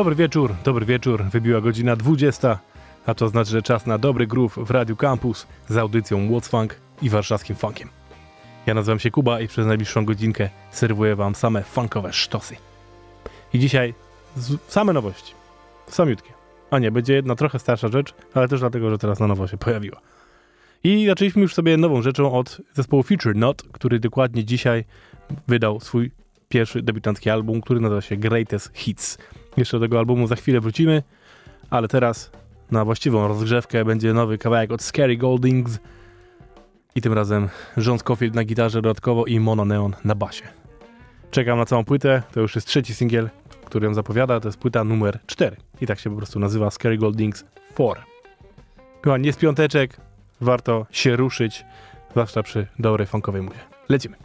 Dobry wieczór, dobry wieczór. Wybiła godzina 20, a to znaczy, że czas na dobry groove w Radiu Campus z audycją What's Funk i warszawskim funkiem. Ja nazywam się Kuba i przez najbliższą godzinkę serwuję wam same funkowe sztosy. I dzisiaj same nowości. Samiutkie. A nie, będzie jedna trochę starsza rzecz, ale też dlatego, że teraz na nowo się pojawiła. I zaczęliśmy już sobie nową rzeczą od zespołu Future Not, który dokładnie dzisiaj wydał swój pierwszy debiutancki album, który nazywa się Greatest Hits. Jeszcze do tego albumu za chwilę wrócimy, ale teraz na właściwą rozgrzewkę będzie nowy kawałek od Scary Goldings i tym razem John Scofield na gitarze dodatkowo i Mono Neon na basie. Czekam na całą płytę, to już jest trzeci singiel, który ją zapowiada, to jest płyta numer 4 i tak się po prostu nazywa Scary Goldings 4. Kochani, jest piąteczek, warto się ruszyć, zwłaszcza przy dobrej funkowej muzie. Lecimy.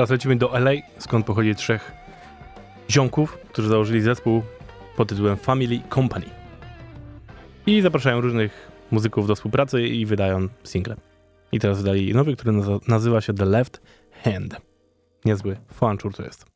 Teraz lecimy do LA, skąd pochodzi trzech ziomków, którzy założyli zespół pod tytułem Family Company. I zapraszają różnych muzyków do współpracy i wydają single. I teraz wydali nowy, który nazywa się The Left Hand. Niezły fanczur to jest.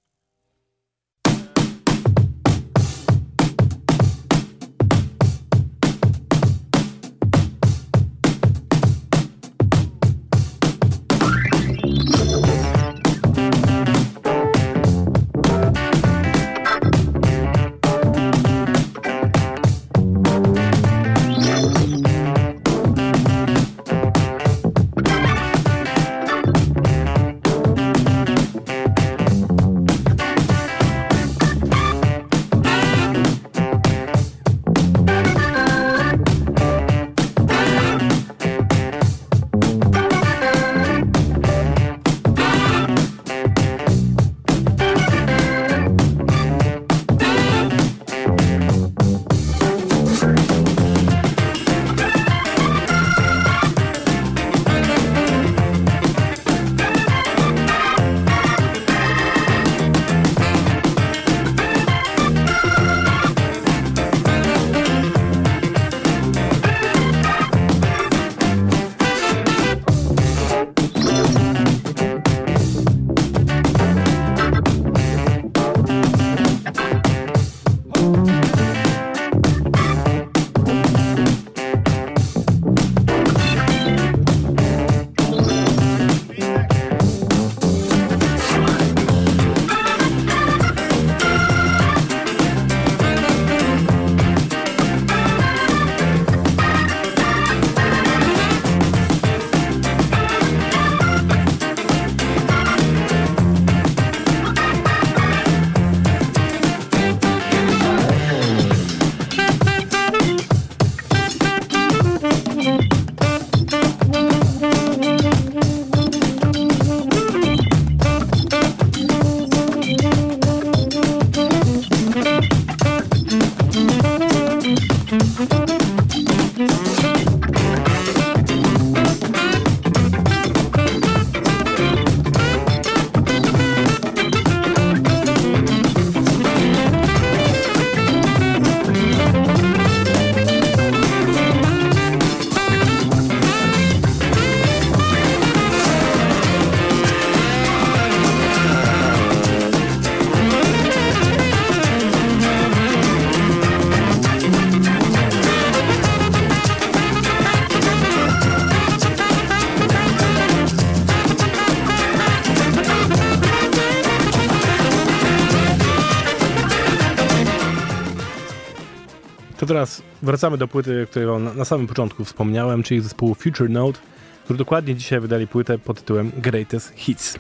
To teraz wracamy do płyty, której wam na samym początku wspomniałem, czyli zespołu Future Note, który dokładnie dzisiaj wydali płytę pod tytułem Greatest Hits.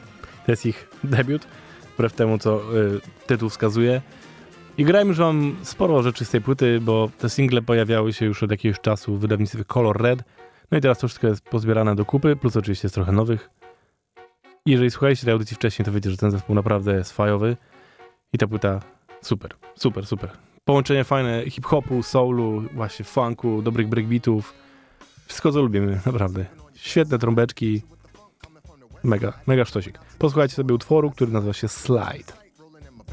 To jest ich debiut, wbrew temu, co y, tytuł wskazuje. I grałem już wam sporo rzeczy z tej płyty, bo te single pojawiały się już od jakiegoś czasu w wydawnictwie Color Red. No i teraz to wszystko jest pozbierane do kupy, plus oczywiście jest trochę nowych. I jeżeli słuchaliście tej audycji wcześniej, to wiecie, że ten zespół naprawdę jest fajowy. I ta płyta super, super, super połączenie fajne hip-hopu, soulu, właśnie funku, dobrych breakbeatów. Wszystko co lubimy, naprawdę. Świetne trąbeczki. Mega, mega sztosik. Posłuchajcie sobie utworu, który nazywa się Slide.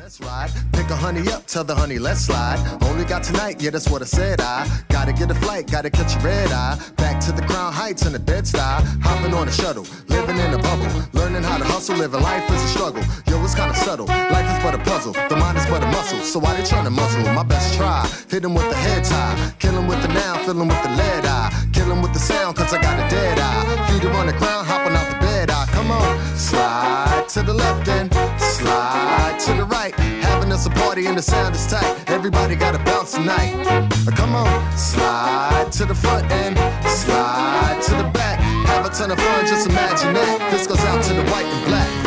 Let's ride. Pick a honey up, tell the honey, let's slide. Only got tonight, yeah, that's what I said. I gotta get a flight, gotta catch a red eye. Back to the crown heights in the bed style. Hopping on a shuttle, living in a bubble. Learning how to hustle, living life is a struggle. Yo, it's kinda subtle. Life is but a puzzle. The mind is but a muscle. So why they trying to muscle? My best try. Hit him with the head tie. Kill him with the now, fill him with the lead eye. Kill him with the sound, cause I got a dead eye. Feet him on the ground, hopping out the bed. Come on, slide to the left and slide to the right. Having us a party and the sound is tight. Everybody gotta bounce tonight. Come on, slide to the front and slide to the back. Have a ton of fun, just imagine that. This goes out to the white and black.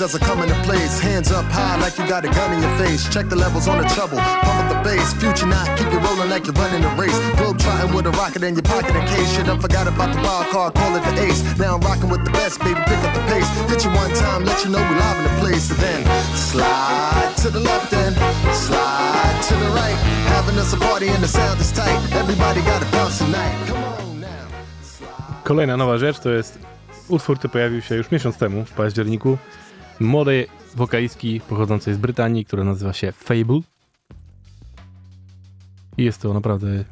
As I come into place. Hands up high like you got a gun in your face. Check the levels on the pump up the bass. Future keep you rolling like you're running a race. Globe trotting with a rocket in your pocket in case you done forgot about the wild card, call it the ace. Now I'm rocking with the best, baby, pick up the pace. Hit you one time, let you know we live in the place. And then slide to the left slide to the right. Having us a party and the sound is tight. Everybody got a bounce tonight. Kolejna nowa rzecz to jest utwór, który pojawił się już miesiąc temu, w październiku, młodej wokalistki pochodzącej z Brytanii, która nazywa się Fable. I jest to naprawdę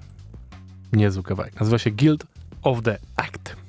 niezły kawałek. Nazywa się Guild of the Act.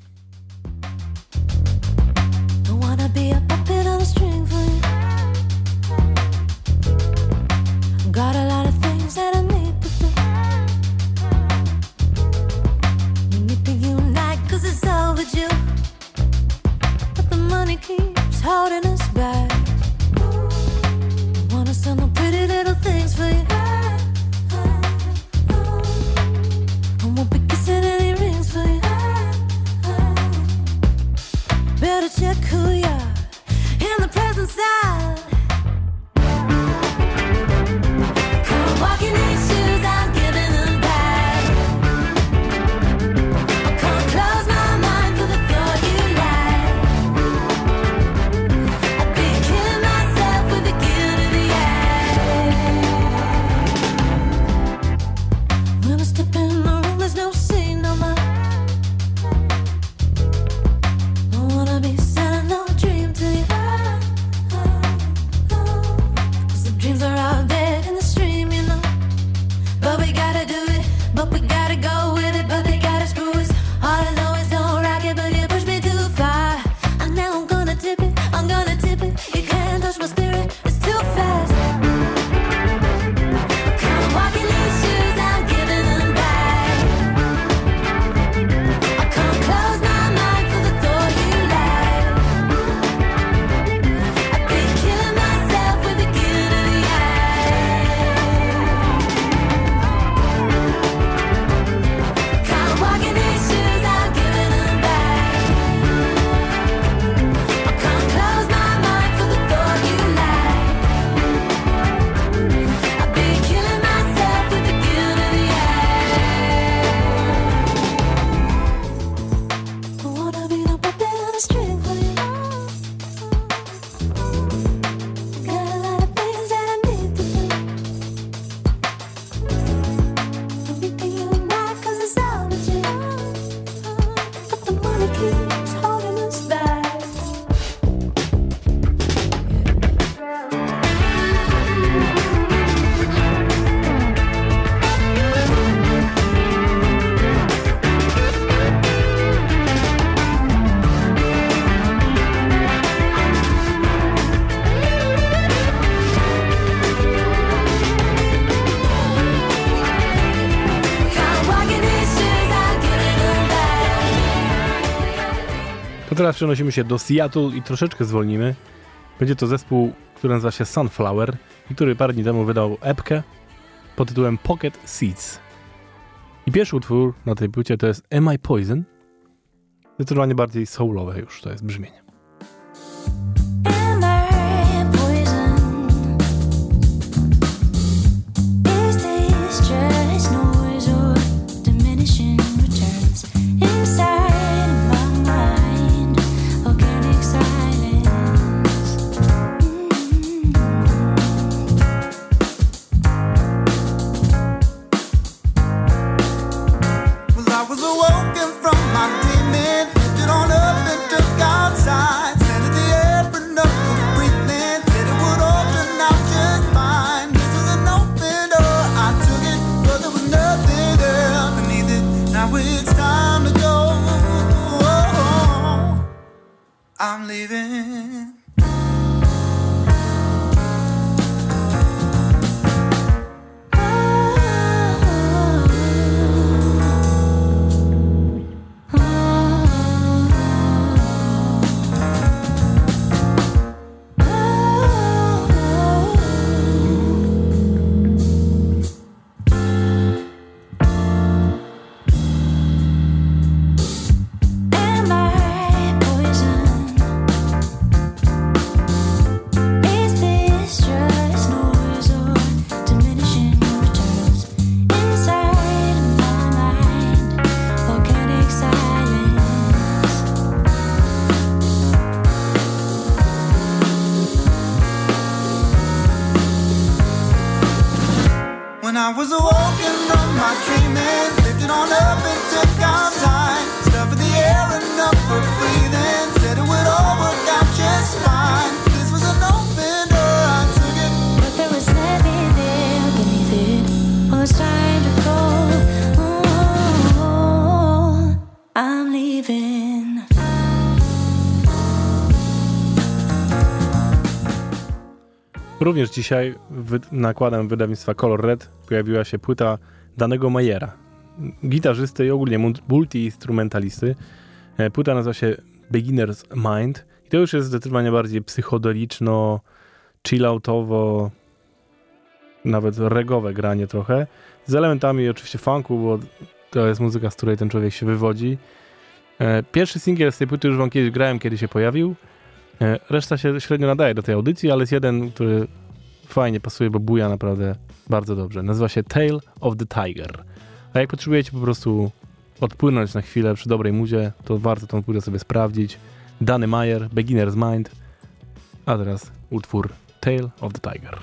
Teraz przenosimy się do Seattle i troszeczkę zwolnimy. Będzie to zespół, który nazywa się Sunflower i który parę dni temu wydał epkę pod tytułem Pocket Seeds. I pierwszy utwór na tej płycie to jest Am I Poison? Zdecydowanie bardziej soulowe już to jest brzmienie. I was awoken Również dzisiaj wy- nakładem wydawnictwa Color Red pojawiła się płyta danego Majera, gitarzysty i ogólnie multi-instrumentalisty. E, Płyta nazywa się Beginner's Mind i to już jest zdecydowanie bardziej psychodeliczno, chilloutowo, nawet regowe granie trochę, z elementami oczywiście funku, bo to jest muzyka, z której ten człowiek się wywodzi. E, Pierwszy singiel z tej płyty już wam kiedyś grałem, kiedy się pojawił. E, Reszta się średnio nadaje do tej audycji, ale jest jeden, który fajnie pasuje, bo buja naprawdę bardzo dobrze. Nazywa się Tale of the Tiger. A jak potrzebujecie po prostu odpłynąć na chwilę przy dobrej muzie, to warto tą płytę sobie sprawdzić. Dany Mayer, Beginner's Mind, a teraz utwór Tale of the Tiger.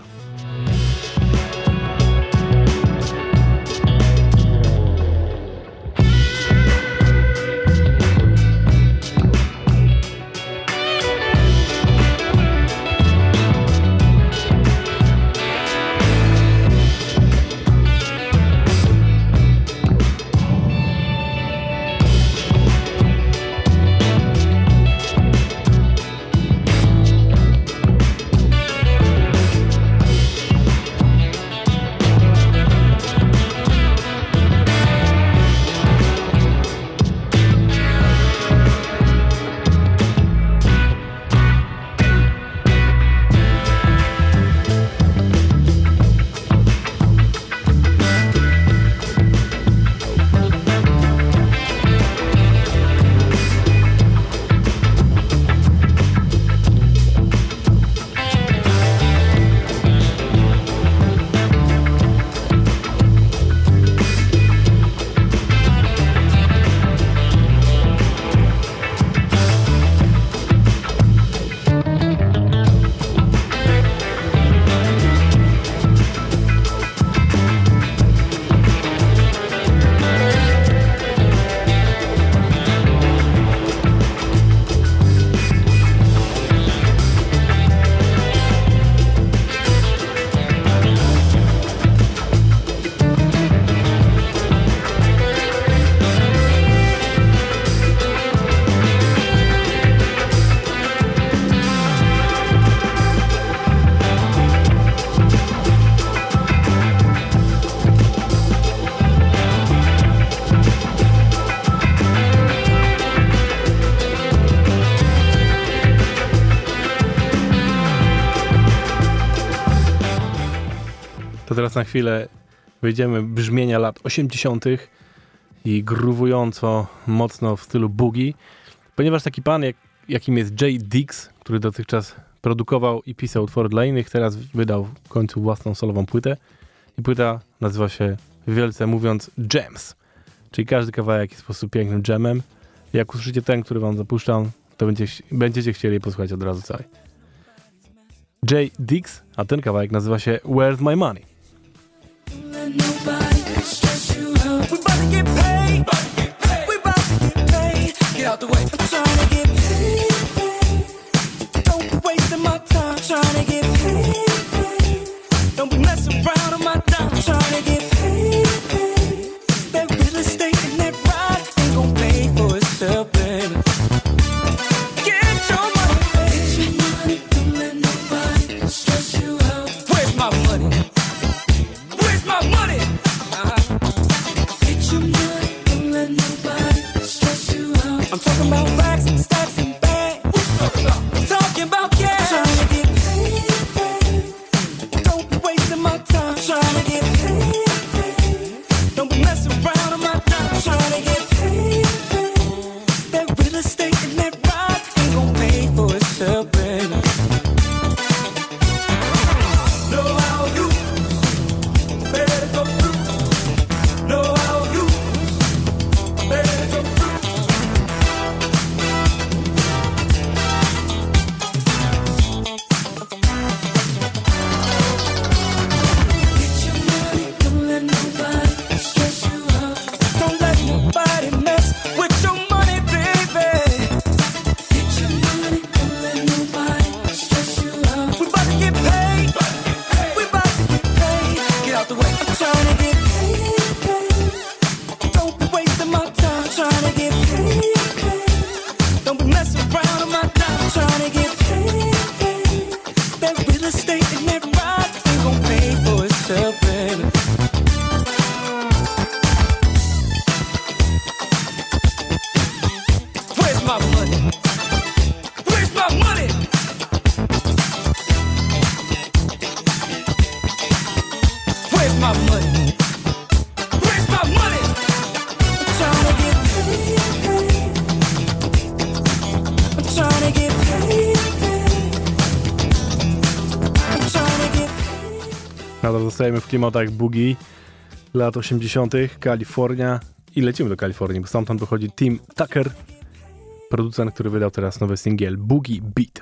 Na chwilę wyjdziemy w brzmienia lat 80. i gruwująco mocno w stylu boogie, ponieważ taki pan, jak, jakim jest Jay Dix, który dotychczas produkował i pisał utwory dla innych, teraz wydał w końcu własną solową płytę i płyta nazywa się wielce mówiąc Jams, czyli każdy kawałek jest po prostu pięknym jamem. Jak usłyszycie ten, który wam zapuszczam, to będzie, będziecie chcieli posłuchać od razu całej. Jay Dix, a ten kawałek nazywa się Where's My Money? We about to get paid. Nadal zostajemy w klimatach boogie lat 80., Kalifornia i lecimy do Kalifornii, bo stamtąd wychodzi Tim Tucker, producent, który wydał teraz nowy singiel Boogie Beat.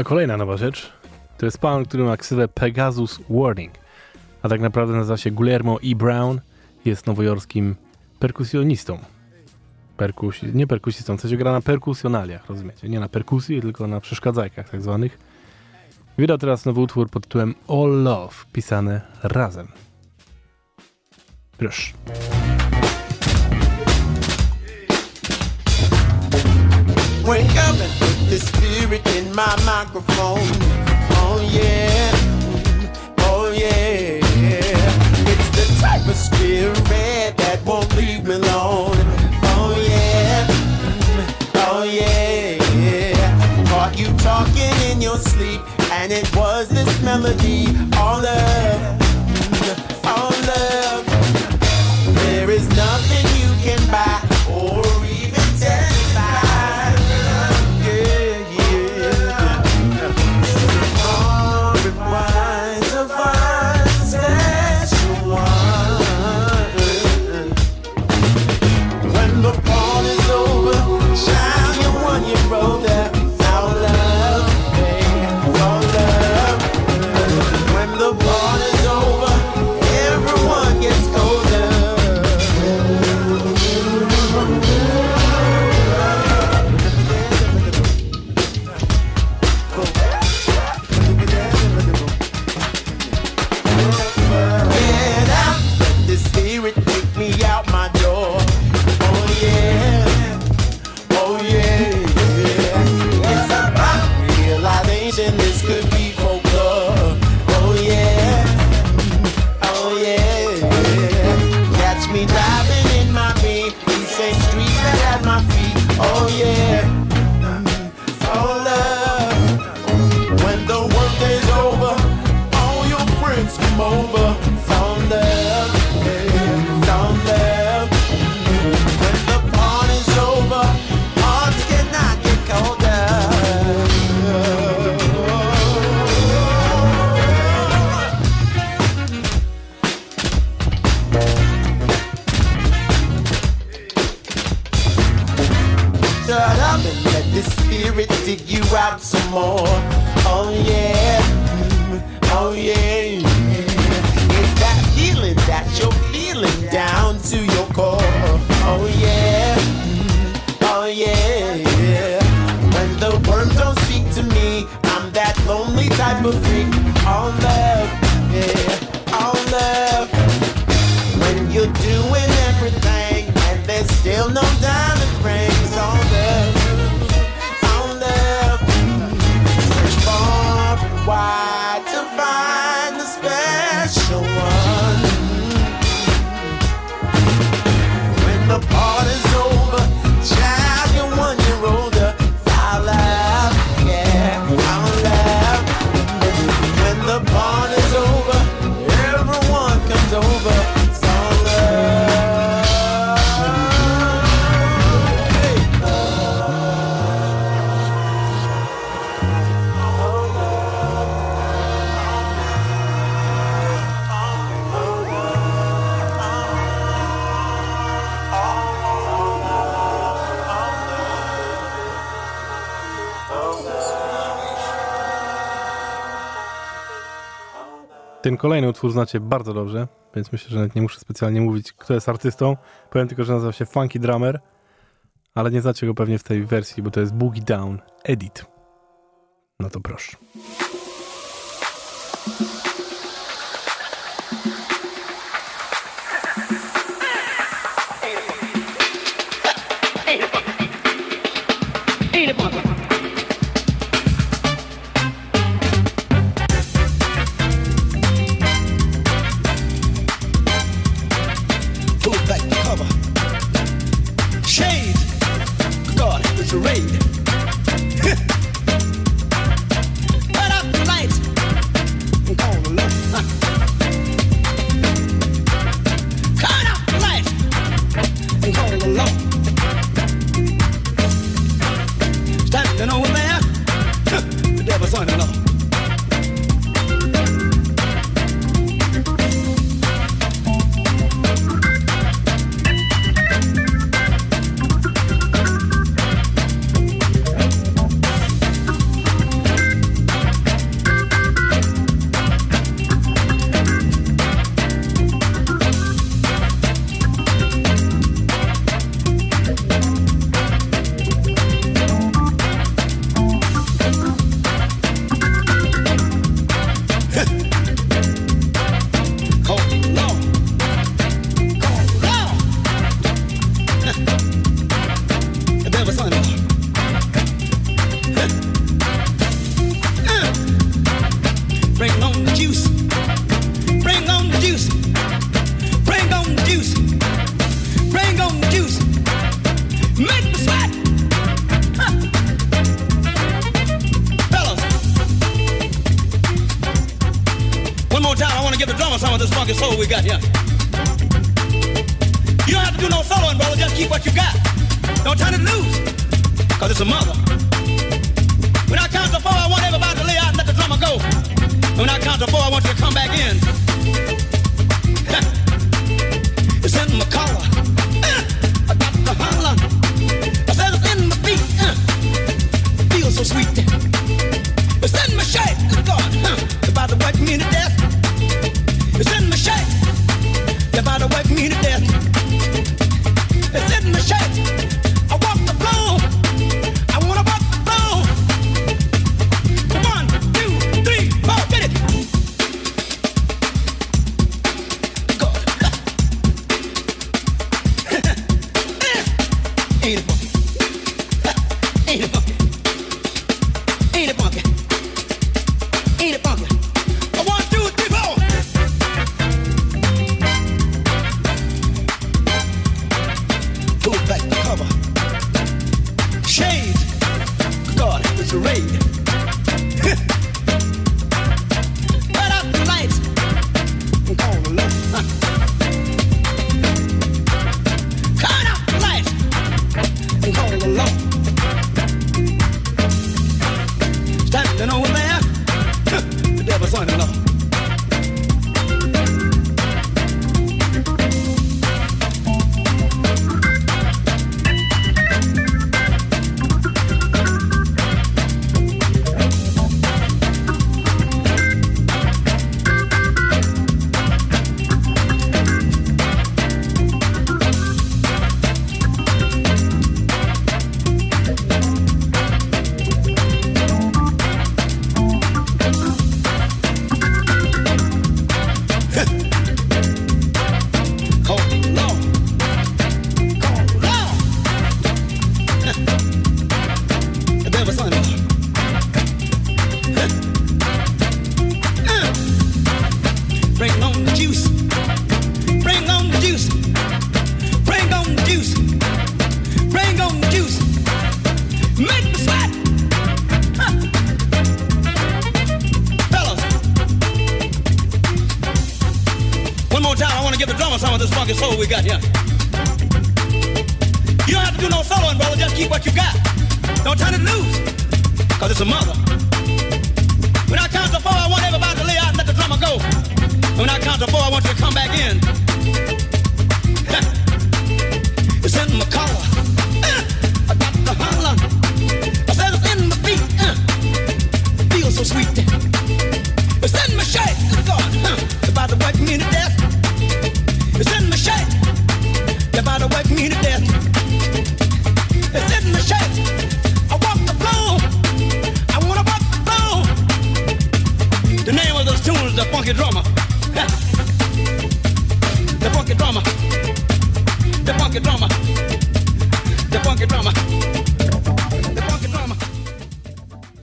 A kolejna nowa rzecz to jest pan, który ma ksywę Pegasus Warning, a tak naprawdę nazywa się Guillermo E. Brown, jest nowojorskim perkusjonistą. Perkusi, nie perkusistą, co się gra na perkusjonaliach, rozumiecie? Nie na perkusji, tylko na przeszkadzajkach tak zwanych. Wydał teraz nowy utwór pod tytułem All Love, pisane razem. Proszę. Wake up the spirit in my microphone. Oh yeah, oh yeah. It's the type of spirit that won't leave me alone. Oh yeah, oh yeah. Caught you talking in your sleep, and it was this melody. All love, Ten kolejny utwór znacie bardzo dobrze więc myślę, że nawet nie muszę specjalnie mówić, kto jest artystą. Powiem tylko, że nazywa się Funky Drummer, ale nie znacie go pewnie w tej wersji, bo to jest Boogie Down Edit. No to proszę. Ain't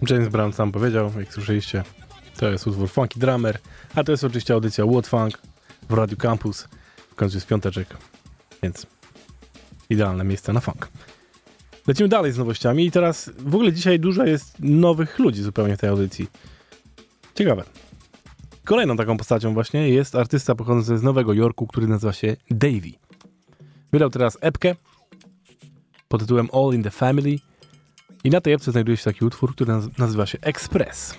James Brown sam powiedział, jak słyszeliście, to jest utwór Funky Drummer, a to jest oczywiście audycja What Funk w Radio Campus. W końcu jest piąteczek, więc idealne miejsce na funk. Lecimy dalej z nowościami i teraz w ogóle dzisiaj dużo jest nowych ludzi zupełnie w tej audycji. Ciekawe. Kolejną taką postacią właśnie jest artysta pochodzący z Nowego Jorku, który nazywa się Davey. Wydał teraz epkę pod tytułem All in the Family – i na tej epce znajduje się taki utwór, który nazywa się Express.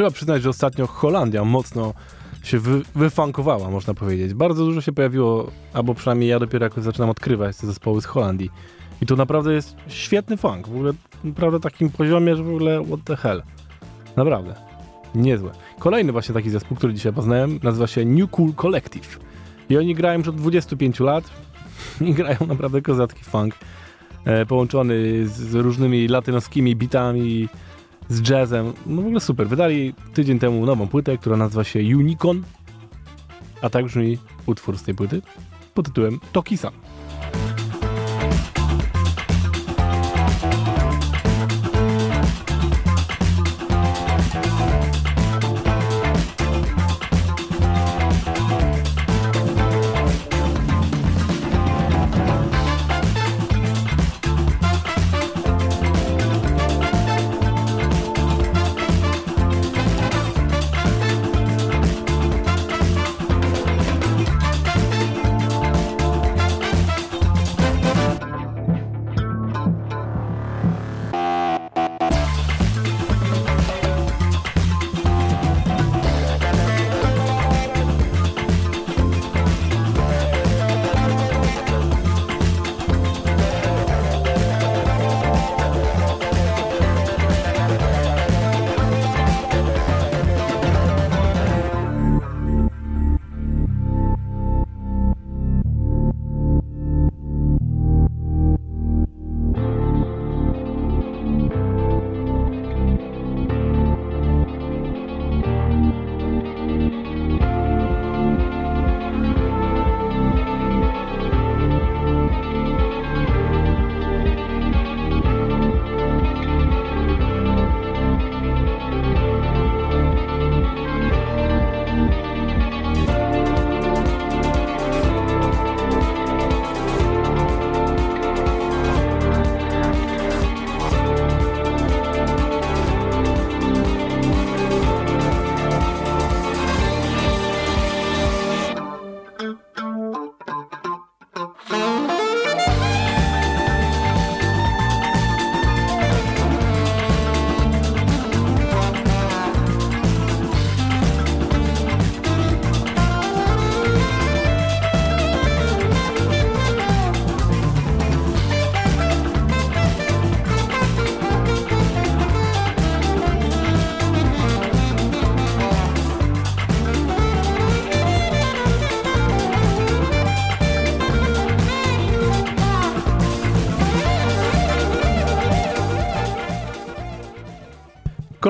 trzeba przyznać, że ostatnio Holandia mocno się wy, wyfankowała, można powiedzieć. Bardzo dużo się pojawiło, albo przynajmniej ja dopiero jakoś zaczynam odkrywać te zespoły z Holandii. I to naprawdę jest świetny funk. W ogóle naprawdę takim poziomie, że w ogóle what the hell. Naprawdę. Niezłe. Kolejny właśnie taki zespół, który dzisiaj poznałem, nazywa się New Cool Collective. I oni grają już od 25 lat i grają naprawdę kozacki funk e, połączony z różnymi latynoskimi bitami z jazzem. No w ogóle super. Wydali tydzień temu nową płytę, która nazywa się Unicorn, a tak brzmi utwór z tej płyty pod tytułem Tokisan.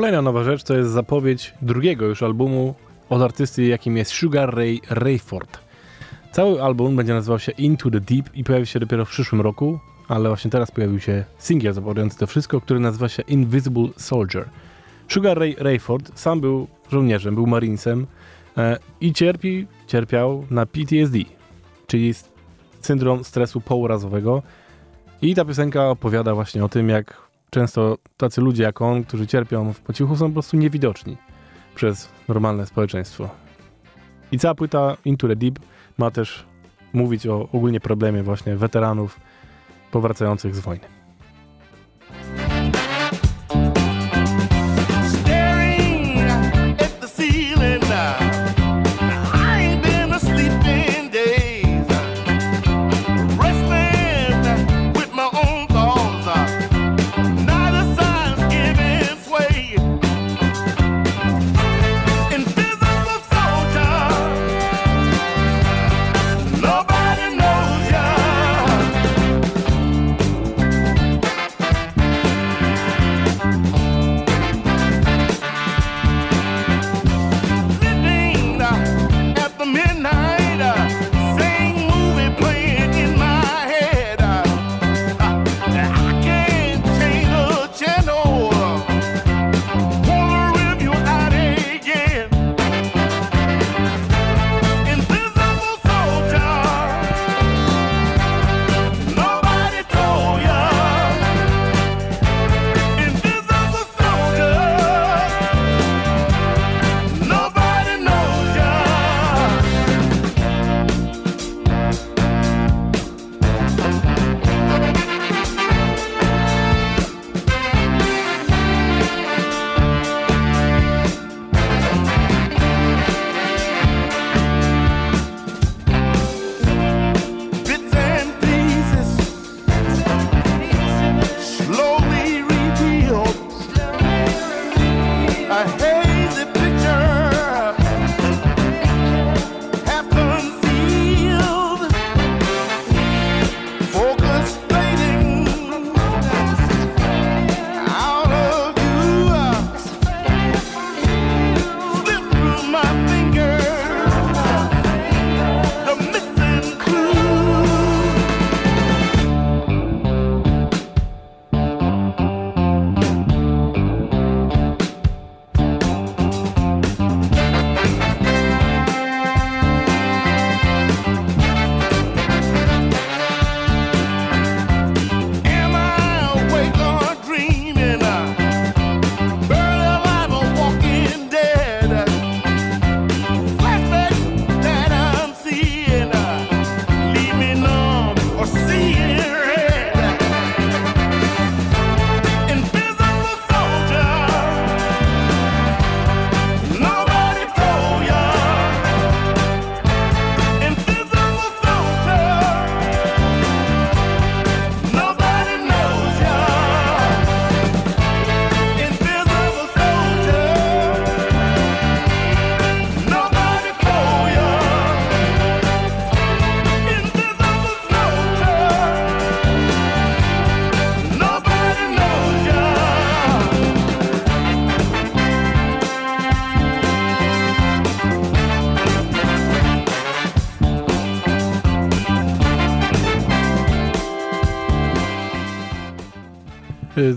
Kolejna nowa rzecz to jest zapowiedź drugiego już albumu od artysty, jakim jest Sugar Ray Rayford. Cały album będzie nazywał się Into the Deep i pojawi się dopiero w przyszłym roku, ale właśnie teraz pojawił się singiel zapowiadający to wszystko, który nazywa się Invisible Soldier. Sugar Ray Rayford sam był żołnierzem, był marinesem e, i cierpi, cierpiał na PTSD, czyli syndrom stresu pourazowego. I ta piosenka opowiada właśnie o tym, jak często tacy ludzie jak on, którzy cierpią w pocichu, są po prostu niewidoczni przez normalne społeczeństwo. I cała płyta Into the Deep ma też mówić o ogólnie problemie właśnie weteranów powracających z wojny.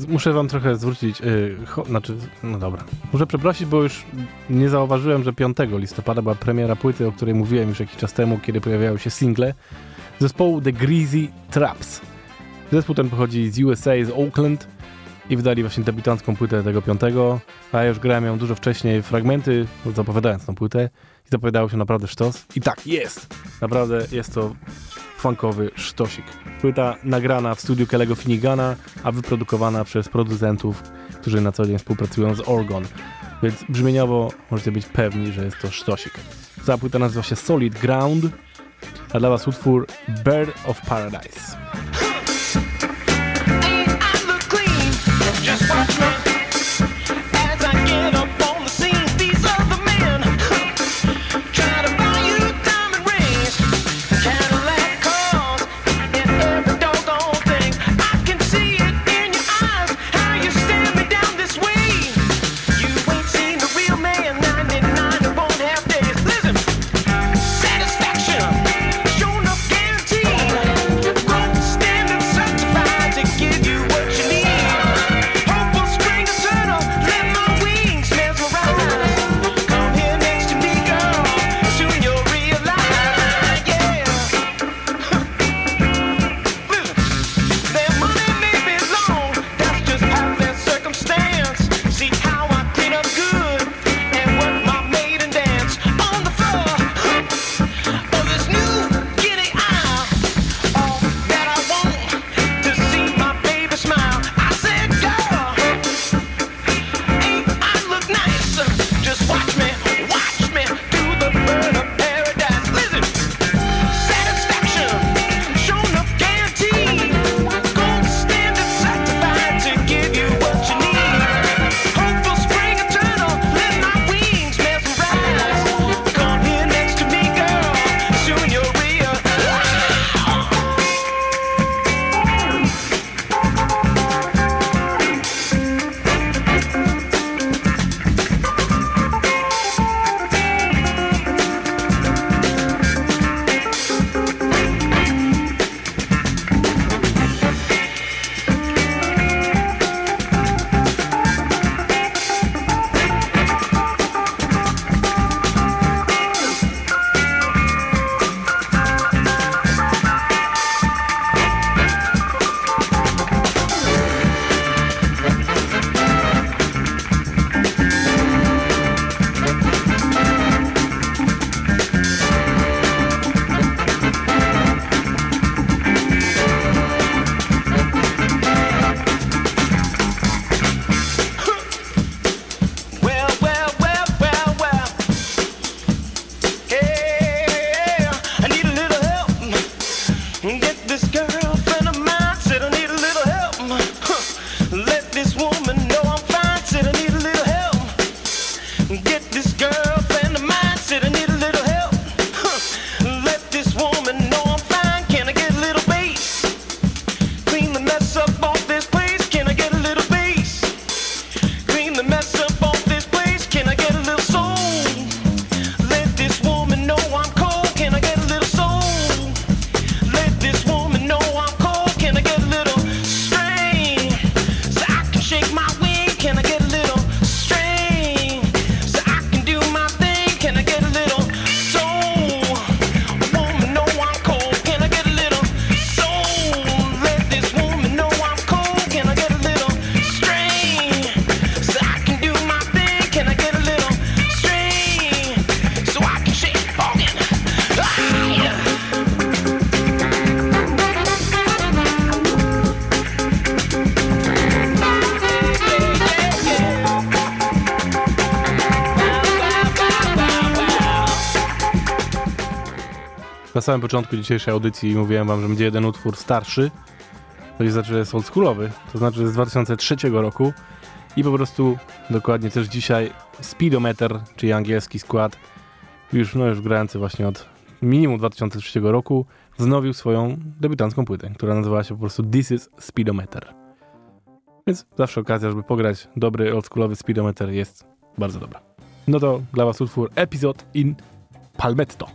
Muszę wam trochę zwrócić, y, cho, znaczy, no dobra. Muszę przeprosić, bo już nie zauważyłem, że 5 listopada była premiera płyty, o której mówiłem już jakiś czas temu, kiedy pojawiały się single zespołu The Greasy Traps. Zespół ten pochodzi z USA, z Oakland i wydali właśnie debiutancką płytę tego 5, a ja już grałem ją dużo wcześniej, fragmenty, zapowiadając tą płytę i zapowiadało się naprawdę sztos. I tak, jest! Naprawdę jest to funkowy sztosik. Płyta nagrana w studiu Kelego Finigana, a wyprodukowana przez producentów, którzy na co dzień współpracują z Orgon. Więc brzmieniowo możecie być pewni, że jest to sztosik. Cała płyta nazywa się Solid Ground, a dla was utwór Bird of Paradise. Samym początku dzisiejszej audycji mówiłem wam, że będzie jeden utwór starszy, to znaczy, że jest oldschoolowy, to znaczy, że z 2003 roku i po prostu dokładnie też dzisiaj Speedometer, czyli angielski skład, już, no już grający właśnie od minimum 2003 roku, wznowił swoją debiutancką płytę, która nazywała się po prostu This is Speedometer. Więc zawsze okazja, żeby pograć dobry oldschoolowy Speedometer jest bardzo dobra. No to dla was utwór Episode in Palmetto.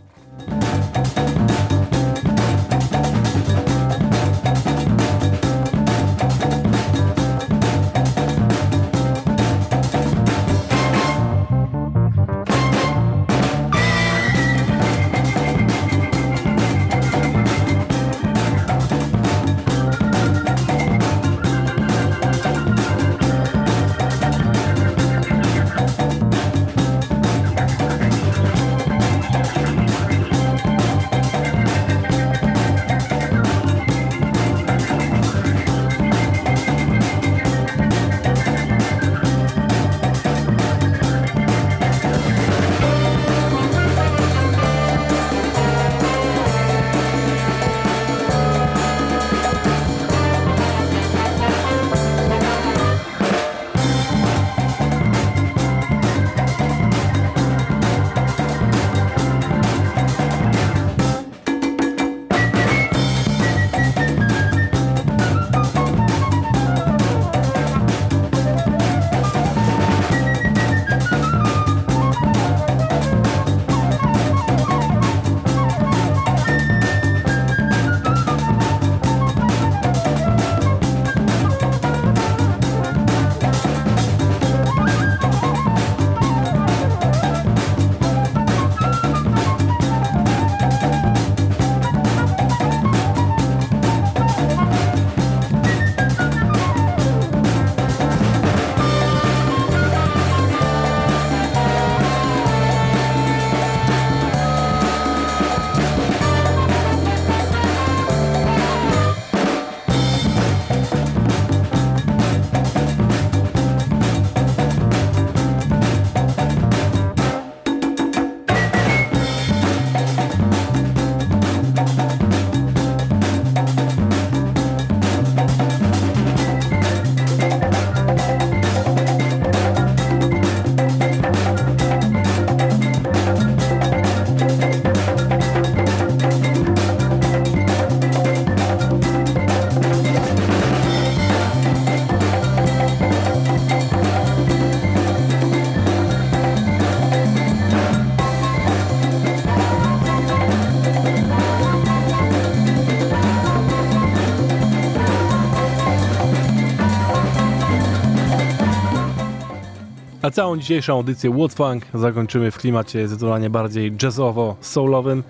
Całą dzisiejszą audycję What Funk zakończymy w klimacie zdecydowanie bardziej jazzowo-soulowym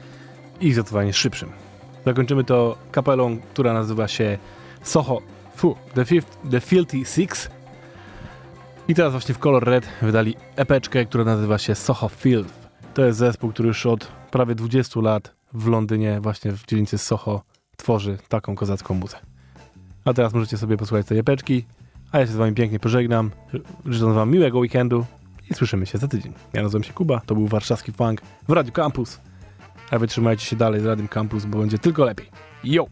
i zdecydowanie szybszym. Zakończymy to kapelą, która nazywa się Soho, fu, The, Fifth, The Filthy Six. I teraz właśnie w Color Red wydali epeczkę, która nazywa się Soho Filth. To jest zespół, który już od prawie 20 lat w Londynie, właśnie w dzielnicy Soho, tworzy taką kozacką muzę. A teraz możecie sobie posłuchać tej epeczki, a ja się z wami pięknie pożegnam. Życzę wam miłego weekendu i słyszymy się za tydzień. Ja nazywam się Kuba, to był warszawski funk w Radiu Campus. A wy trzymajcie się dalej z Radiem Campus, bo będzie tylko lepiej. Yo!